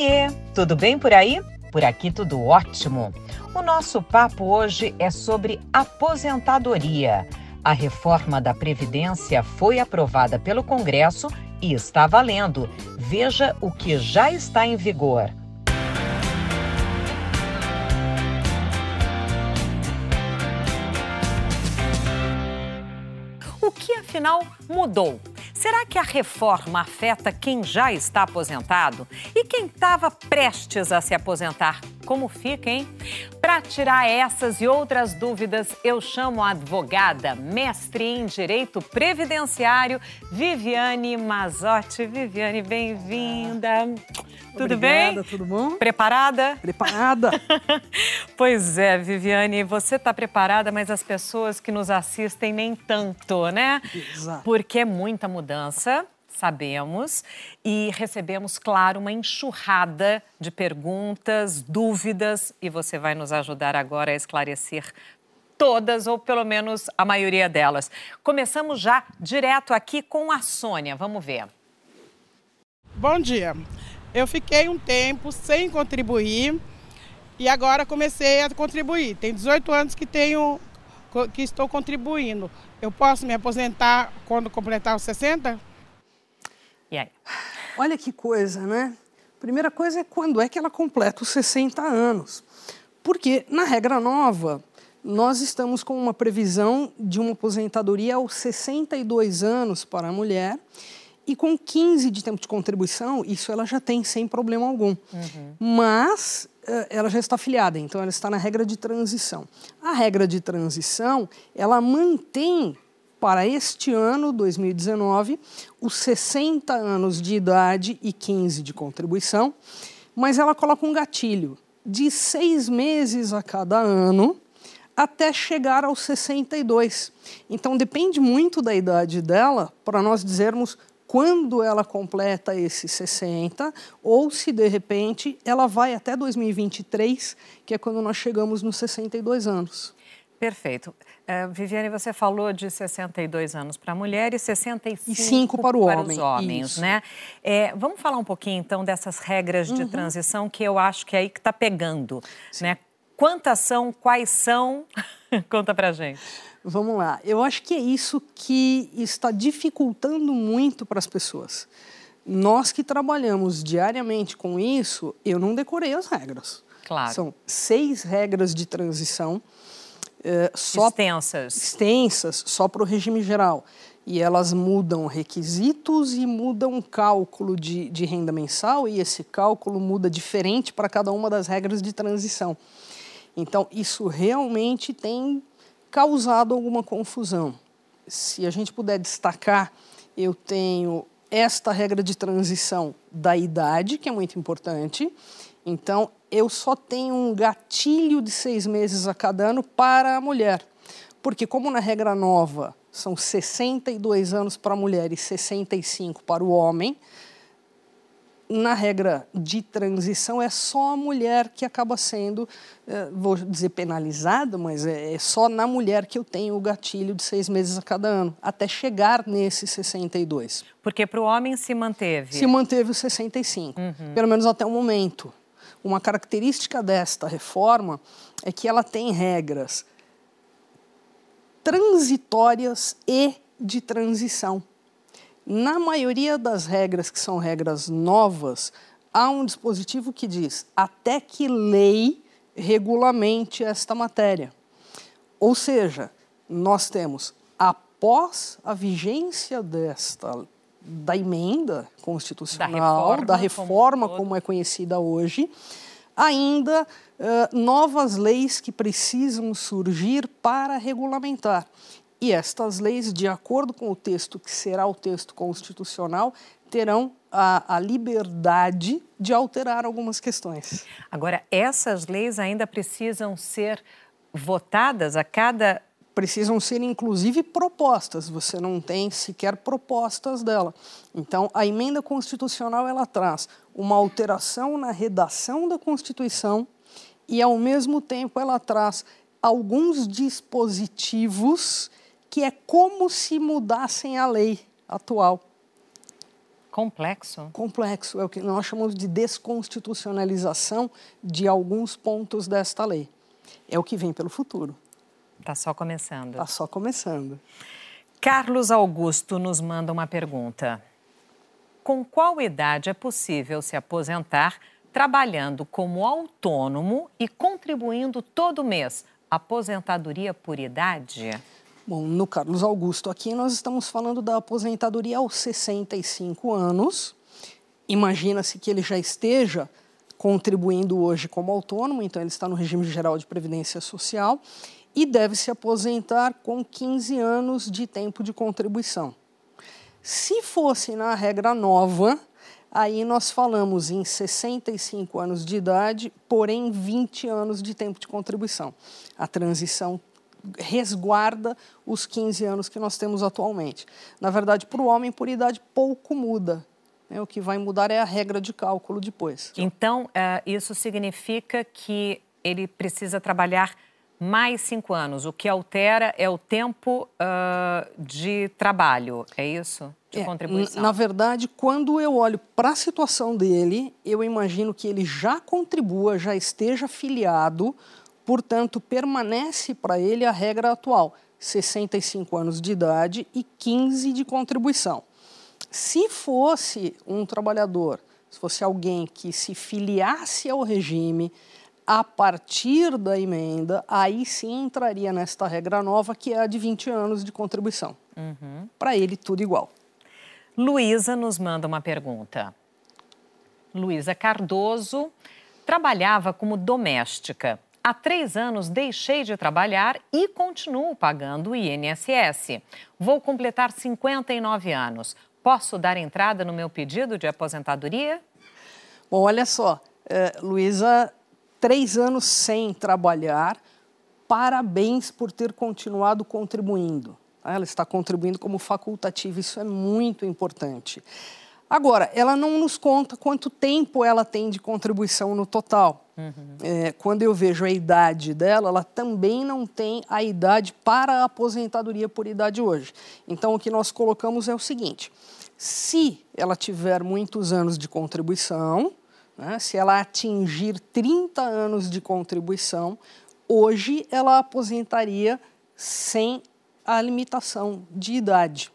Oiê, tudo bem por aí? Por aqui tudo ótimo. O nosso papo hoje é sobre aposentadoria. A reforma da Previdência foi aprovada pelo Congresso e está valendo. Veja o que já está em vigor. O que afinal mudou? Será que a reforma afeta quem já está aposentado? E quem estava prestes a se aposentar? Como fica, hein? Para tirar essas e outras dúvidas, eu chamo a advogada, mestre em Direito Previdenciário, Viviane Mazotti. Viviane, bem-vinda. Tudo Obrigada, bem? Tudo bom? Preparada? Preparada. pois é, Viviane, você está preparada, mas as pessoas que nos assistem nem tanto, né? Exato. Porque é muita mudança, sabemos, e recebemos, claro, uma enxurrada de perguntas, dúvidas, e você vai nos ajudar agora a esclarecer todas, ou pelo menos a maioria delas. Começamos já direto aqui com a Sônia. Vamos ver. Bom dia. Eu fiquei um tempo sem contribuir e agora comecei a contribuir. Tem 18 anos que tenho que estou contribuindo. Eu posso me aposentar quando completar os 60? E aí? Olha que coisa, né? Primeira coisa é quando é que ela completa os 60 anos. Porque, na regra nova, nós estamos com uma previsão de uma aposentadoria aos 62 anos para a mulher e com 15 de tempo de contribuição, isso ela já tem sem problema algum. Uhum. Mas ela já está afiliada, então ela está na regra de transição. A regra de transição, ela mantém para este ano, 2019, os 60 anos de idade e 15 de contribuição, mas ela coloca um gatilho de seis meses a cada ano até chegar aos 62. Então depende muito da idade dela para nós dizermos quando ela completa esses 60 ou se de repente ela vai até 2023, que é quando nós chegamos nos 62 anos. Perfeito. Uh, Viviane, você falou de 62 anos para a mulher e 65 e cinco para, o para homem. os homens, Isso. né? É, vamos falar um pouquinho então dessas regras de uhum. transição que eu acho que é aí que está pegando, Sim. né? Quantas são, quais são? Conta para gente. Vamos lá. Eu acho que é isso que está dificultando muito para as pessoas. Nós que trabalhamos diariamente com isso, eu não decorei as regras. Claro. São seis regras de transição. É, só extensas. Extensas, só para o regime geral. E elas mudam requisitos e mudam o cálculo de, de renda mensal, e esse cálculo muda diferente para cada uma das regras de transição. Então, isso realmente tem causado alguma confusão. Se a gente puder destacar, eu tenho esta regra de transição da idade, que é muito importante. Então, eu só tenho um gatilho de seis meses a cada ano para a mulher. Porque, como na regra nova são 62 anos para a mulher e 65 para o homem, na regra de transição, é só a mulher que acaba sendo, eh, vou dizer penalizada, mas é, é só na mulher que eu tenho o gatilho de seis meses a cada ano, até chegar nesse 62. Porque para o homem se manteve? Se manteve os 65, uhum. pelo menos até o momento. Uma característica desta reforma é que ela tem regras transitórias e de transição. Na maioria das regras que são regras novas, há um dispositivo que diz até que lei regulamente esta matéria. Ou seja, nós temos após a vigência desta da emenda constitucional, da reforma, da reforma como, como, é conhecida hoje, ainda uh, novas leis que precisam surgir para regulamentar. E estas leis, de acordo com o texto que será o texto constitucional, terão a, a, liberdade de alterar algumas questões. Agora, essas leis ainda precisam ser votadas a cada. Precisam ser, inclusive, propostas. Você não tem sequer propostas dela. Então, a emenda constitucional ela traz uma alteração na redação da Constituição e, ao mesmo tempo, ela traz alguns dispositivos que é como se mudassem a lei atual. Complexo? Complexo. É o que nós chamamos de desconstitucionalização de alguns pontos desta lei. É o que vem pelo futuro. Está só começando. Está só começando. Carlos Augusto nos manda uma pergunta. Com qual idade é possível se aposentar trabalhando como autônomo e contribuindo todo mês? Aposentadoria por idade? Bom, no Carlos Augusto aqui nós estamos falando da aposentadoria aos 65 anos. Imagina-se que ele já esteja contribuindo hoje como autônomo, então ele está no regime geral de previdência social e deve se aposentar com 15 anos de tempo de contribuição. Se fosse na regra nova, aí nós falamos em 65 anos de idade, porém 20 anos de tempo de contribuição. A transição resguarda os 15 anos que nós temos atualmente. Na verdade, para o homem, por idade, pouco muda. Né? O que vai mudar é a regra de cálculo depois. Então, uh, isso significa que ele precisa trabalhar mais cinco anos. O que altera é o tempo uh, de trabalho, é isso? De é, contribuição. Na verdade, quando eu olho para a situação dele, eu imagino que ele já contribua, já esteja filiado, portanto, permanece para ele a regra atual: 65 anos de idade e 15 de contribuição. Se fosse um trabalhador, se fosse alguém que se filiasse ao regime, a partir da emenda, aí sim entraria nesta regra nova, que é a de 20 anos de contribuição. Uhum. Para ele, tudo igual. Luísa nos manda uma pergunta. Luísa Cardoso trabalhava como doméstica. Há três anos deixei de trabalhar e continuo pagando o INSS. Vou completar 59 anos. Posso dar entrada no meu pedido de aposentadoria? Bom, olha só, é, Luísa três anos sem trabalhar. Parabéns por ter continuado contribuindo. Ela está contribuindo como facultativa, isso é muito importante. Agora, ela não nos conta quanto tempo ela tem de contribuição no total. Uhum. É, quando eu vejo a idade dela, ela também não tem a idade para a aposentadoria por idade hoje. Então, o que nós colocamos é o seguinte: se ela tiver muitos anos de contribuição, né? Se ela atingir 30 anos de contribuição, hoje ela aposentaria sem a limitação de idade.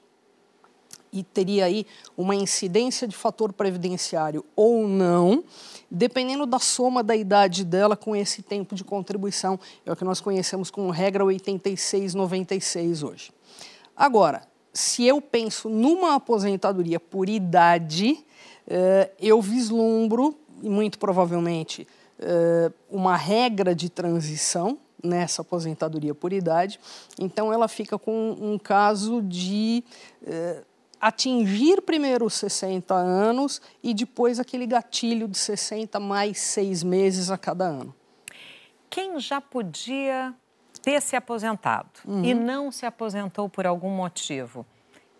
E teria aí uma incidência de fator previdenciário ou não, dependendo da soma da idade dela com esse tempo de contribuição. É o que nós conhecemos como regra 8696 hoje. Agora, se eu penso numa aposentadoria por idade, eh, eu vislumbro e muito provavelmente uh, uma regra de transição nessa aposentadoria por idade. Então, ela fica com um caso de uh, atingir primeiro os 60 anos e depois aquele gatilho de 60 mais seis meses a cada ano. Quem já podia ter se aposentado uhum. e não se aposentou por algum motivo,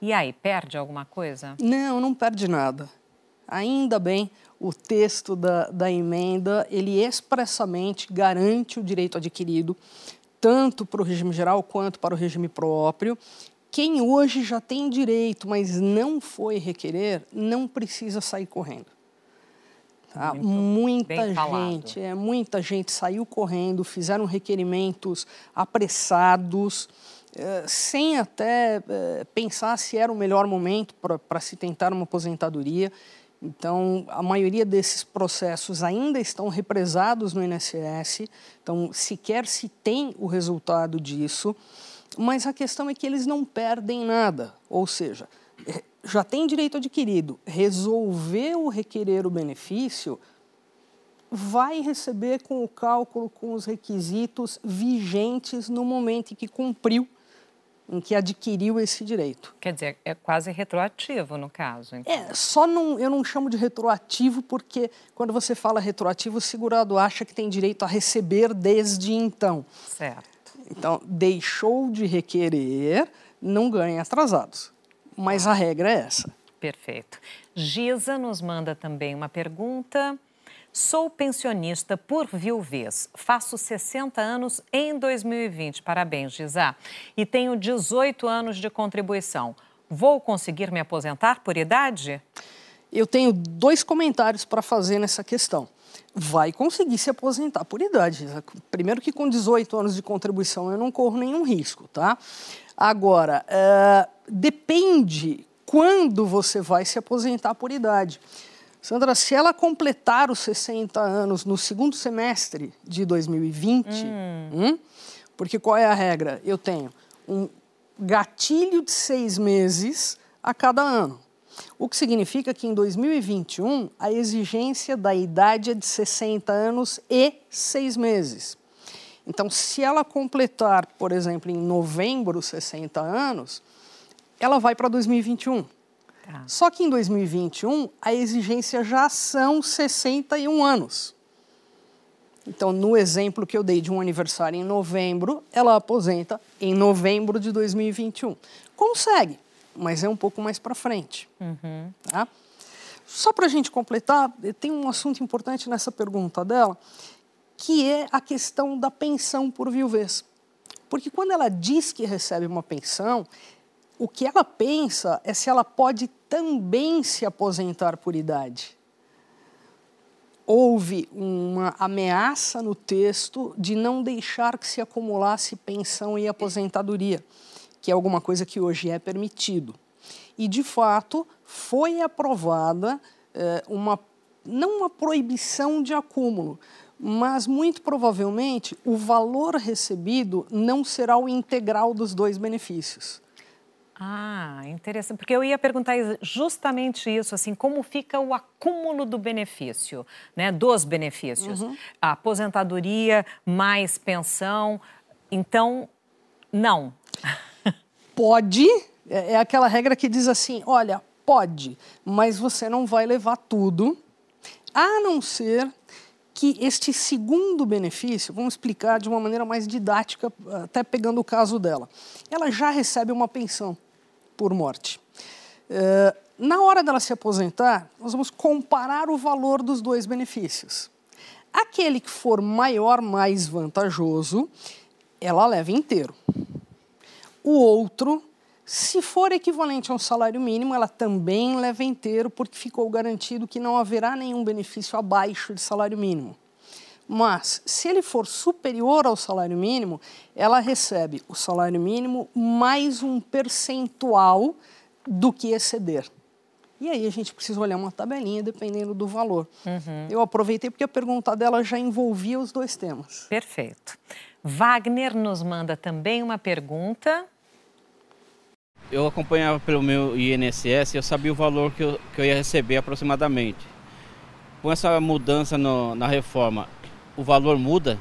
e aí, perde alguma coisa? Não, não perde nada. Ainda bem, o texto da, da emenda, ele expressamente garante o direito adquirido, tanto para o regime geral quanto para o regime próprio. Quem hoje já tem direito, mas não foi requerer, não precisa sair correndo. Tá? muita gente, é, muita gente saiu correndo, fizeram requerimentos apressados, é, sem até é, pensar se era o melhor momento para se tentar uma aposentadoria. Então, a maioria desses processos ainda estão represados no INSS, então sequer se tem o resultado disso, mas a questão é que eles não perdem nada, ou seja, é, já tem direito adquirido, resolveu requerer o benefício, vai receber com o cálculo com os requisitos vigentes no momento em que cumpriu em que adquiriu esse direito. Quer dizer, é quase retroativo no caso. Então. É, só não, eu não chamo de retroativo porque quando você fala retroativo, o segurado acha que tem direito a receber desde então. Certo. Então, deixou de requerer, não ganha atrasados. Mas a regra é essa. Perfeito. Giza nos manda também uma pergunta. Sou pensionista por viuvez. Faço 60 anos em 2020. Parabéns, Gisá. E tenho 18 anos de contribuição. Vou conseguir me aposentar por idade? eu tenho dois comentários para fazer nessa questão. Vai conseguir se aposentar por idade. Primeiro que com 18 anos de contribuição eu não corro nenhum risco, tá? Agora, uh, depende quando você vai se aposentar por idade. Sandra, se ela completar os 60 anos no segundo semestre de 2020, hum. Hum, porque qual é a regra? Eu tenho um gatilho de seis meses a cada ano. O que significa que em 2021 a exigência da idade é de 60 anos e seis meses. Então, se ela completar, por exemplo, em novembro 60 anos, ela vai para 2021. Tá. Só que em 2021 a exigência já são 61 anos. Então, no exemplo que eu dei de um aniversário em novembro, ela aposenta em novembro de 2021. Consegue, mas é um pouco mais para frente. Uhum. Tá? Só para a gente completar, tem um assunto importante nessa pergunta dela, que é a questão da pensão por viuvez. Porque quando ela diz que recebe uma pensão, o que ela pensa é se ela pode também se aposentar por idade houve uma ameaça no texto de não deixar que se acumulasse pensão e aposentadoria, que é alguma coisa que hoje é permitido. E, de fato, foi aprovada eh, uma, não uma proibição de acúmulo, mas muito provavelmente o valor recebido não será o integral dos dois benefícios. Ah, interessante, porque eu ia perguntar justamente isso, assim, como fica o acúmulo do benefício, né, dos benefícios, uhum. a aposentadoria mais pensão, então, não. Pode, é, é aquela regra que diz assim, olha, pode, mas você não vai levar tudo, a não ser que este segundo benefício, vamos explicar de uma maneira mais didática, até pegando o caso dela, ela já recebe uma pensão por morte. Uh, na hora dela se aposentar, nós vamos comparar o valor dos dois benefícios. Aquele que for maior, mais vantajoso, ela leva inteiro. O outro, se for equivalente a um salário mínimo, ela também leva inteiro, porque ficou garantido que não haverá nenhum benefício abaixo de salário mínimo. Mas, se ele for superior ao salário mínimo, ela recebe o salário mínimo mais um percentual do que exceder. E aí a gente precisa olhar uma tabelinha dependendo do valor. Uhum. Eu aproveitei porque a pergunta dela já envolvia os dois temas. Perfeito. Wagner nos manda também uma pergunta. Eu acompanhava pelo meu INSS e eu sabia o valor que eu, que eu ia receber aproximadamente. Com essa mudança no, na reforma, o valor muda?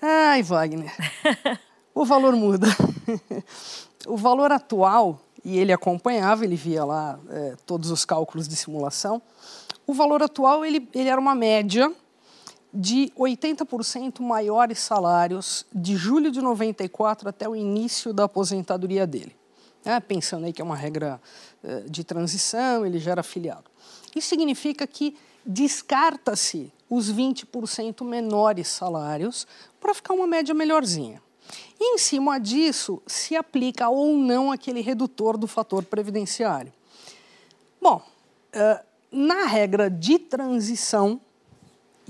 Ai, Wagner. o valor muda. o valor atual, e ele acompanhava, ele via lá é, todos os cálculos de simulação, o valor atual ele, ele era uma média de 80% maiores salários de julho de 94 até o início da aposentadoria dele. É, pensando aí que é uma regra é, de transição, ele já era afiliado. Isso significa que descarta-se os 20% menores salários para ficar uma média melhorzinha. E em cima disso, se aplica ou não aquele redutor do fator previdenciário. Bom, uh, na regra de transição,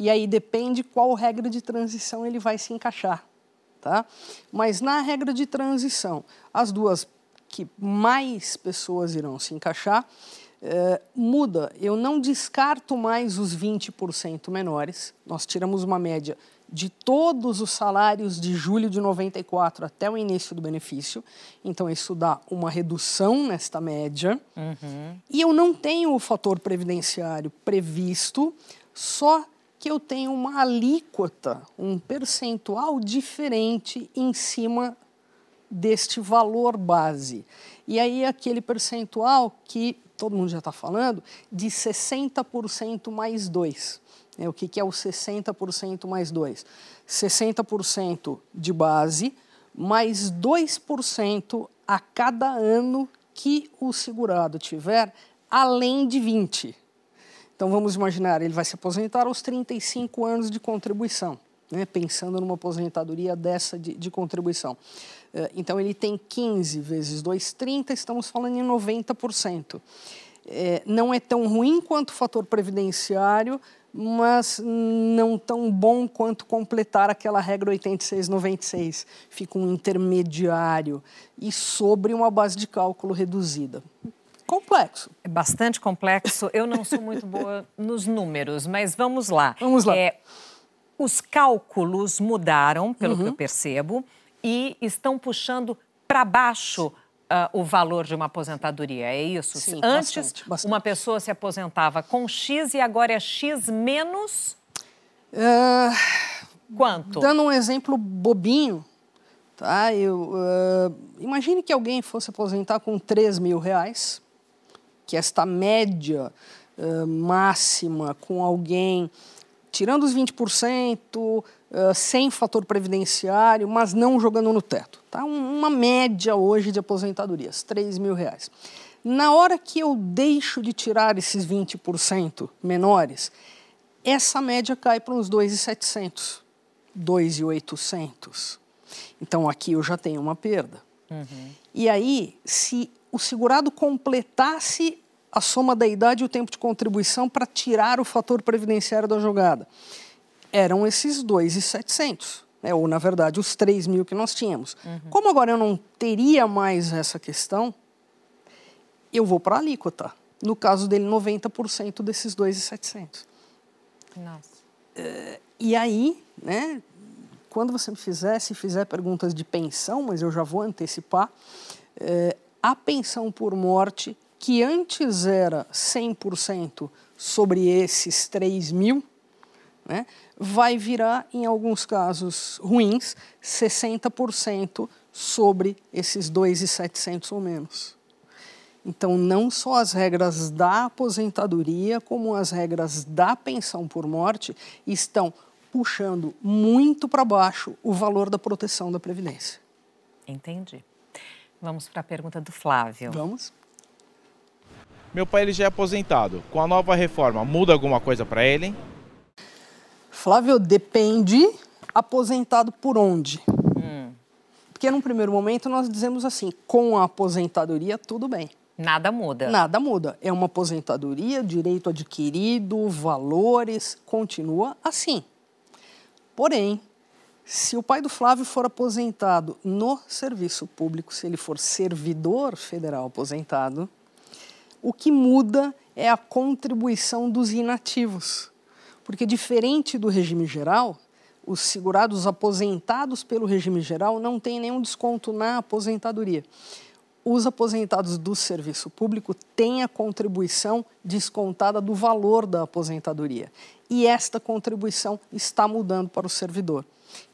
e aí depende qual regra de transição ele vai se encaixar, tá? Mas na regra de transição, as duas que mais pessoas irão se encaixar é, muda. Eu não descarto mais os 20% menores. Nós tiramos uma média de todos os salários de julho de 94 até o início do benefício. Então, isso dá uma redução nesta média. Uhum. E eu não tenho o fator previdenciário previsto, só que eu tenho uma alíquota, um percentual diferente em cima deste valor base. E aí, aquele percentual que todo mundo já está falando, de 60% mais 2. É, o que, que é o 60% mais 2? 60% de base, mais 2% a cada ano que o segurado tiver, além de 20. Então vamos imaginar, ele vai se aposentar aos 35 anos de contribuição, né, pensando numa aposentadoria dessa de, de contribuição. Eh, então, ele tem 15 vezes 2, 30, estamos falando em 90%. é, não é tão ruim quanto o fator previdenciário, mas não tão bom quanto completar aquela regra 8696. Fica um intermediário e sobre uma base de cálculo reduzida. Complexo. É bastante complexo. Eu não sou muito boa nos números, mas vamos lá. Vamos lá. É, os cálculos mudaram, pelo uhum. que eu percebo, e estão puxando para baixo uh, o valor de uma aposentadoria, é isso? Sim, Antes, bastante, bastante. uma pessoa se aposentava com X e agora é X menos. Uh, Quanto? Dando um exemplo bobinho, tá? Eu, uh, imagine que alguém fosse aposentar com 3 mil reais, que esta média uh, máxima com alguém tirando os 20%, uh, sem fator previdenciário, mas não jogando no teto. Tá? Uma média hoje de aposentadorias, 3 mil reais. Na hora que eu deixo de tirar esses 20% menores, essa média cai para uns 2,700, 2,800. Então aqui eu já tenho uma perda. Uhum. E aí, se o segurado completasse a soma da idade e o tempo de contribuição para tirar o fator previdenciário da jogada. Eram esses 2,700, né? ou na verdade os 3 mil que nós tínhamos. Uhum. Como agora eu não teria mais essa questão, eu vou para a alíquota. No caso dele, 90% desses 2,700. Nossa. É, e aí, né, quando você me fizer, se fizer perguntas de pensão, mas eu já vou antecipar, é, a pensão por morte que antes era 100% sobre esses 3 mil, né, vai virar, em alguns casos ruins, 60% sobre esses 2,700 ou menos. Então, não só as regras da aposentadoria, como as regras da pensão por morte estão puxando muito para baixo o valor da proteção da Previdência. Entendi. Vamos para a pergunta do Flávio. Vamos. Meu pai ele já é aposentado. Com a nova reforma, muda alguma coisa para ele? Flávio, depende aposentado por onde. Hum. Porque num primeiro momento nós dizemos assim, com a aposentadoria tudo bem. Nada muda. Nada muda. É uma aposentadoria, direito adquirido, valores, continua assim. Porém, se o pai do Flávio for aposentado no serviço público, se ele for servidor federal aposentado, o que muda é a contribuição dos inativos. Porque, diferente do regime geral, os segurados aposentados pelo regime geral não têm nenhum desconto na aposentadoria. Os aposentados do serviço público têm a contribuição descontada do valor da aposentadoria. E esta contribuição está mudando para o servidor.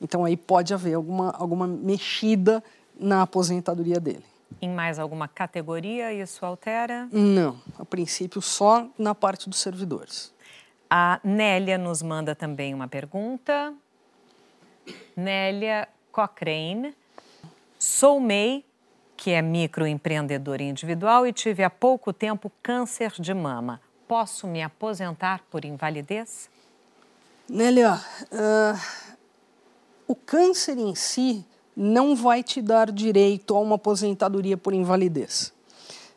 Então, aí pode haver alguma, alguma mexida na aposentadoria dele. Em mais alguma categoria isso altera? Não, a princípio só na parte dos servidores. A Nélia nos manda também uma pergunta. Nélia Cochrane. Sou MEI, que é microempreendedor individual e tive há pouco tempo câncer de mama. Posso me aposentar por invalidez? Nélia, uh, o câncer em si não vai te dar direito a uma aposentadoria por invalidez.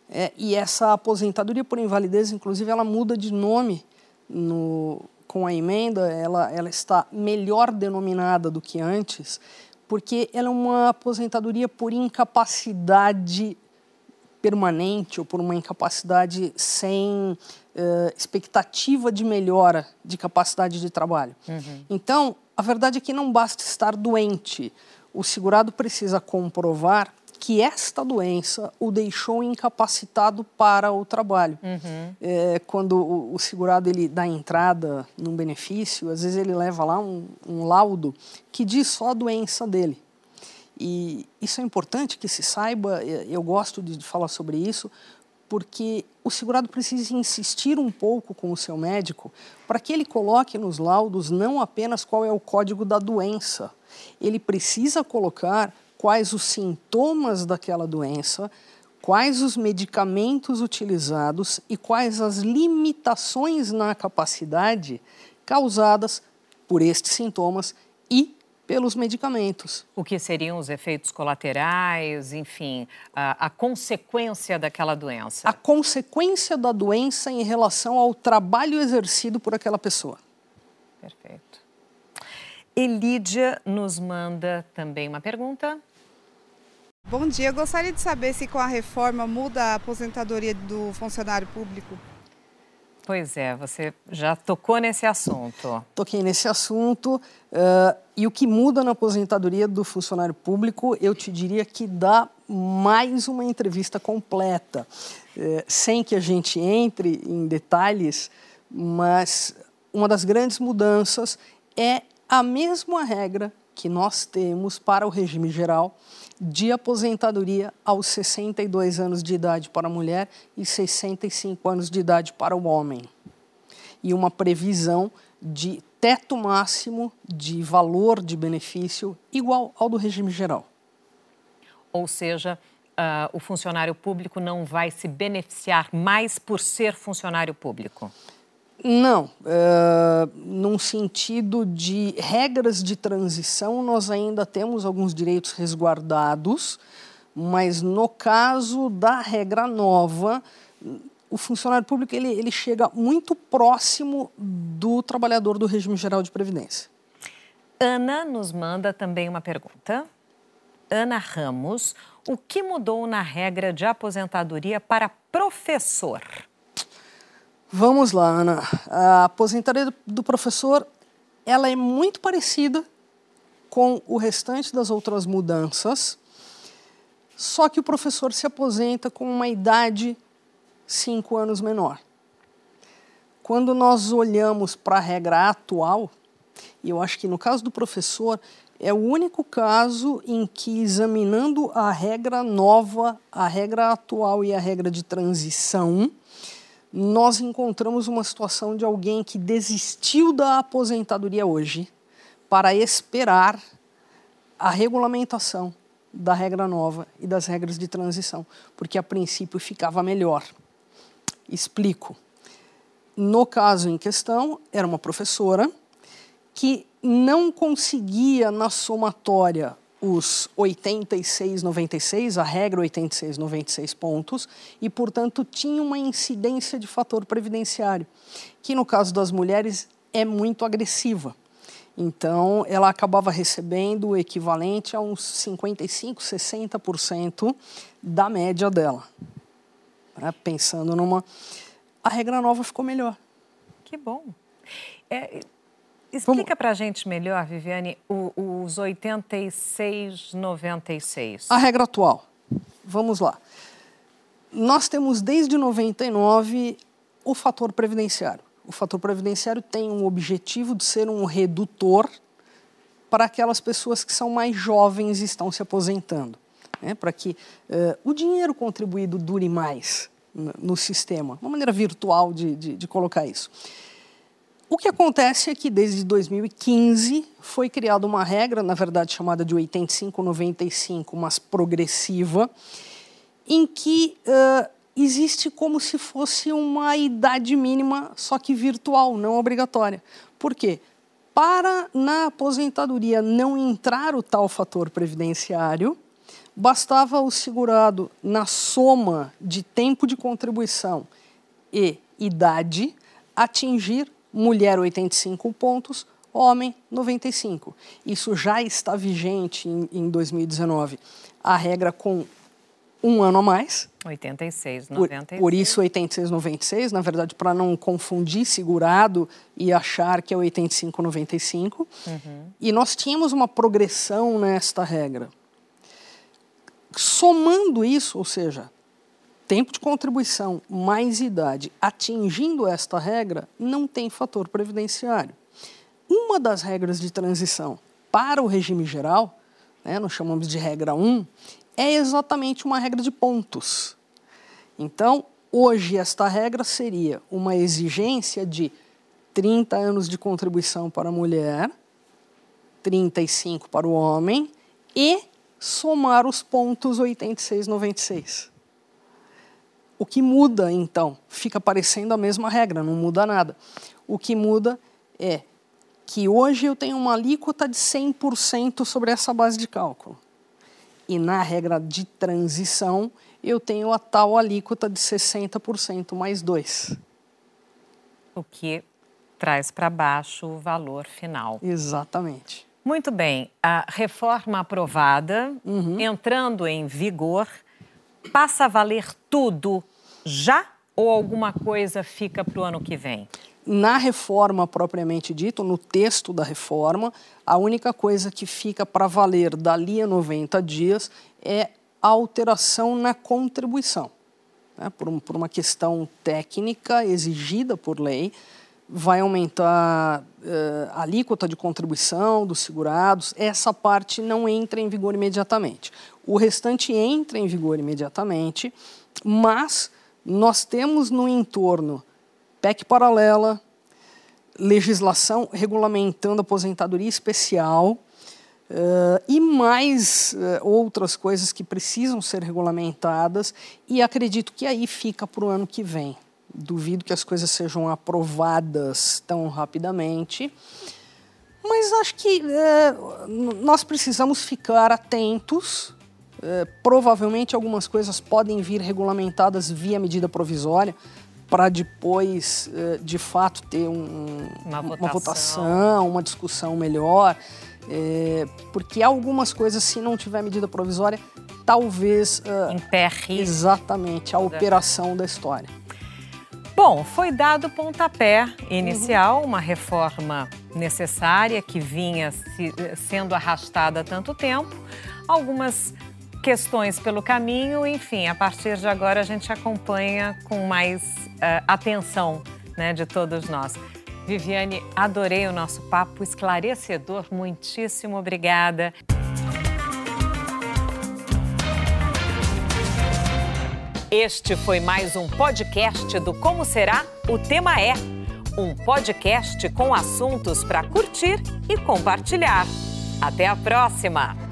É, e essa aposentadoria por invalidez, inclusive, ela muda de nome no, com a emenda, ela, ela está melhor denominada do que antes, porque ela é uma aposentadoria por incapacidade permanente ou por uma incapacidade sem uh, expectativa de melhora de capacidade de trabalho. Uhum. Então, a verdade é que não basta estar doente o segurado precisa comprovar que esta doença o deixou incapacitado para o trabalho. Uhum. É, quando o, o, segurado ele dá entrada num benefício, às vezes ele leva lá um, um laudo que diz só a doença dele. E isso é importante que se saiba, eu gosto de falar sobre isso, porque o segurado precisa insistir um pouco com o seu médico para que ele coloque nos laudos não apenas qual é o código da doença, ele precisa colocar quais os sintomas daquela doença, quais os medicamentos utilizados e quais as limitações na capacidade causadas por estes sintomas pelos medicamentos. O que seriam os efeitos colaterais, enfim, a, a, consequência daquela doença? A consequência da doença em relação ao trabalho exercido por aquela pessoa. Perfeito. Elídia nos manda também uma pergunta. Bom dia, eu gostaria de saber se com a reforma muda a aposentadoria do funcionário público. Pois é, você já tocou nesse assunto. Toquei nesse assunto. Uh, e o que muda na aposentadoria do funcionário público, eu te diria que dá mais uma entrevista completa, uh, sem que a gente entre em detalhes, mas uma das grandes mudanças é a mesma regra que nós temos para o regime geral de aposentadoria aos 62 anos de idade para a mulher e 65 anos de idade para o homem. E uma previsão de teto máximo de valor de benefício igual ao do regime geral. Ou seja, uh, o funcionário público não vai se beneficiar mais por ser funcionário público? Não, uh, num sentido de regras de transição, nós ainda temos alguns direitos resguardados, mas no caso da regra nova, o funcionário público ele, ele chega muito próximo do trabalhador do regime geral de previdência. Ana nos manda também uma pergunta. Ana Ramos, o que mudou na regra de aposentadoria para professor? Vamos lá, Ana. A aposentadoria do professor ela é muito parecida com o restante das outras mudanças, só que o professor se aposenta com uma idade cinco anos menor. Quando nós olhamos para a regra atual, e eu acho que no caso do professor é o único caso em que, examinando a regra nova, a regra atual e a regra de transição, nós encontramos uma situação de alguém que desistiu da aposentadoria hoje para esperar a regulamentação da regra nova e das regras de transição, porque a princípio ficava melhor. Explico. No caso em questão, era uma professora que não conseguia na somatória os 86,96, a regra 86,96 pontos, e, portanto, tinha uma incidência de fator previdenciário, que no caso das mulheres é muito agressiva. Então, ela acabava recebendo o equivalente a uns 55, 60% da média dela. Né? Pensando numa. A regra nova ficou melhor. Que bom. É, Explica para a gente melhor, Viviane, os 86,96. A regra atual. Vamos lá. Nós temos desde 99 o fator previdenciário. O fator previdenciário tem um objetivo de ser um redutor para aquelas pessoas que são mais jovens e estão se aposentando, né? para que uh, o dinheiro contribuído dure mais no, no sistema, uma maneira virtual de, de, de colocar isso. O que acontece é que desde 2015 foi criada uma regra, na verdade chamada de 85-95, mas progressiva, em que uh, existe como se fosse uma idade mínima, só que virtual, não obrigatória. Por quê? Para na aposentadoria não entrar o tal fator previdenciário, bastava o segurado, na soma de tempo de contribuição e idade, atingir mulher 85 pontos, homem 95. Isso já está vigente em, em 2019. A regra com um ano a mais. 86, 96. Por, por isso 86, 96, na verdade, para não confundir segurado e achar que é 85, 95. Uhum. E nós tínhamos uma progressão nesta regra. Somando isso, ou seja, tempo de contribuição mais idade atingindo esta regra, não tem fator previdenciário. Uma das regras de transição para o regime geral, né, nós chamamos de regra 1, é exatamente uma regra de pontos. Então, hoje, esta regra seria uma exigência de 30 anos de contribuição para a mulher, 35 para o homem e somar os pontos 86, 96. O que muda, então? Fica parecendo a mesma regra, não muda nada. O que muda é que hoje eu tenho uma alíquota de 100% sobre essa base de cálculo. E na regra de transição, eu tenho a tal alíquota de 60% mais 2. O que traz para baixo o valor final. Exatamente. Muito bem. A reforma aprovada, uhum. entrando em vigor, passa a valer tudo já ou alguma coisa fica para o ano que vem? Na reforma propriamente dito, no texto da reforma, a única coisa que fica para valer dali a 90 dias é a alteração na contribuição. Né? Por, um, por uma questão técnica exigida por lei, vai aumentar uh, a alíquota de contribuição dos segurados. Essa parte não entra em vigor imediatamente. O restante entra em vigor imediatamente, mas nós temos no entorno PEC paralela, legislação regulamentando aposentadoria especial uh, e mais uh, outras coisas que precisam ser regulamentadas, e acredito que aí fica para o ano que vem. Duvido que as coisas sejam aprovadas tão rapidamente. Mas acho que uh, nós precisamos ficar atentos. Provavelmente algumas coisas podem vir regulamentadas via medida provisória para depois, eh, de fato, ter um, uma, votação. uma, votação. uma discussão melhor. É, porque algumas coisas, se não tiver medida provisória, talvez uh, emperre exatamente a operação da história. Bom, foi dado o pontapé inicial, uhum. uma reforma necessária que vinha se, sendo arrastada há tanto tempo. Algumas questões pelo caminho, enfim, a partir de agora a gente acompanha com mais uh, atenção né, de todos nós. Viviane, adorei o nosso papo esclarecedor, muitíssimo obrigada. Este foi mais um podcast do Como Será? O Tema é. Um podcast com assuntos para curtir e compartilhar. Até a próxima!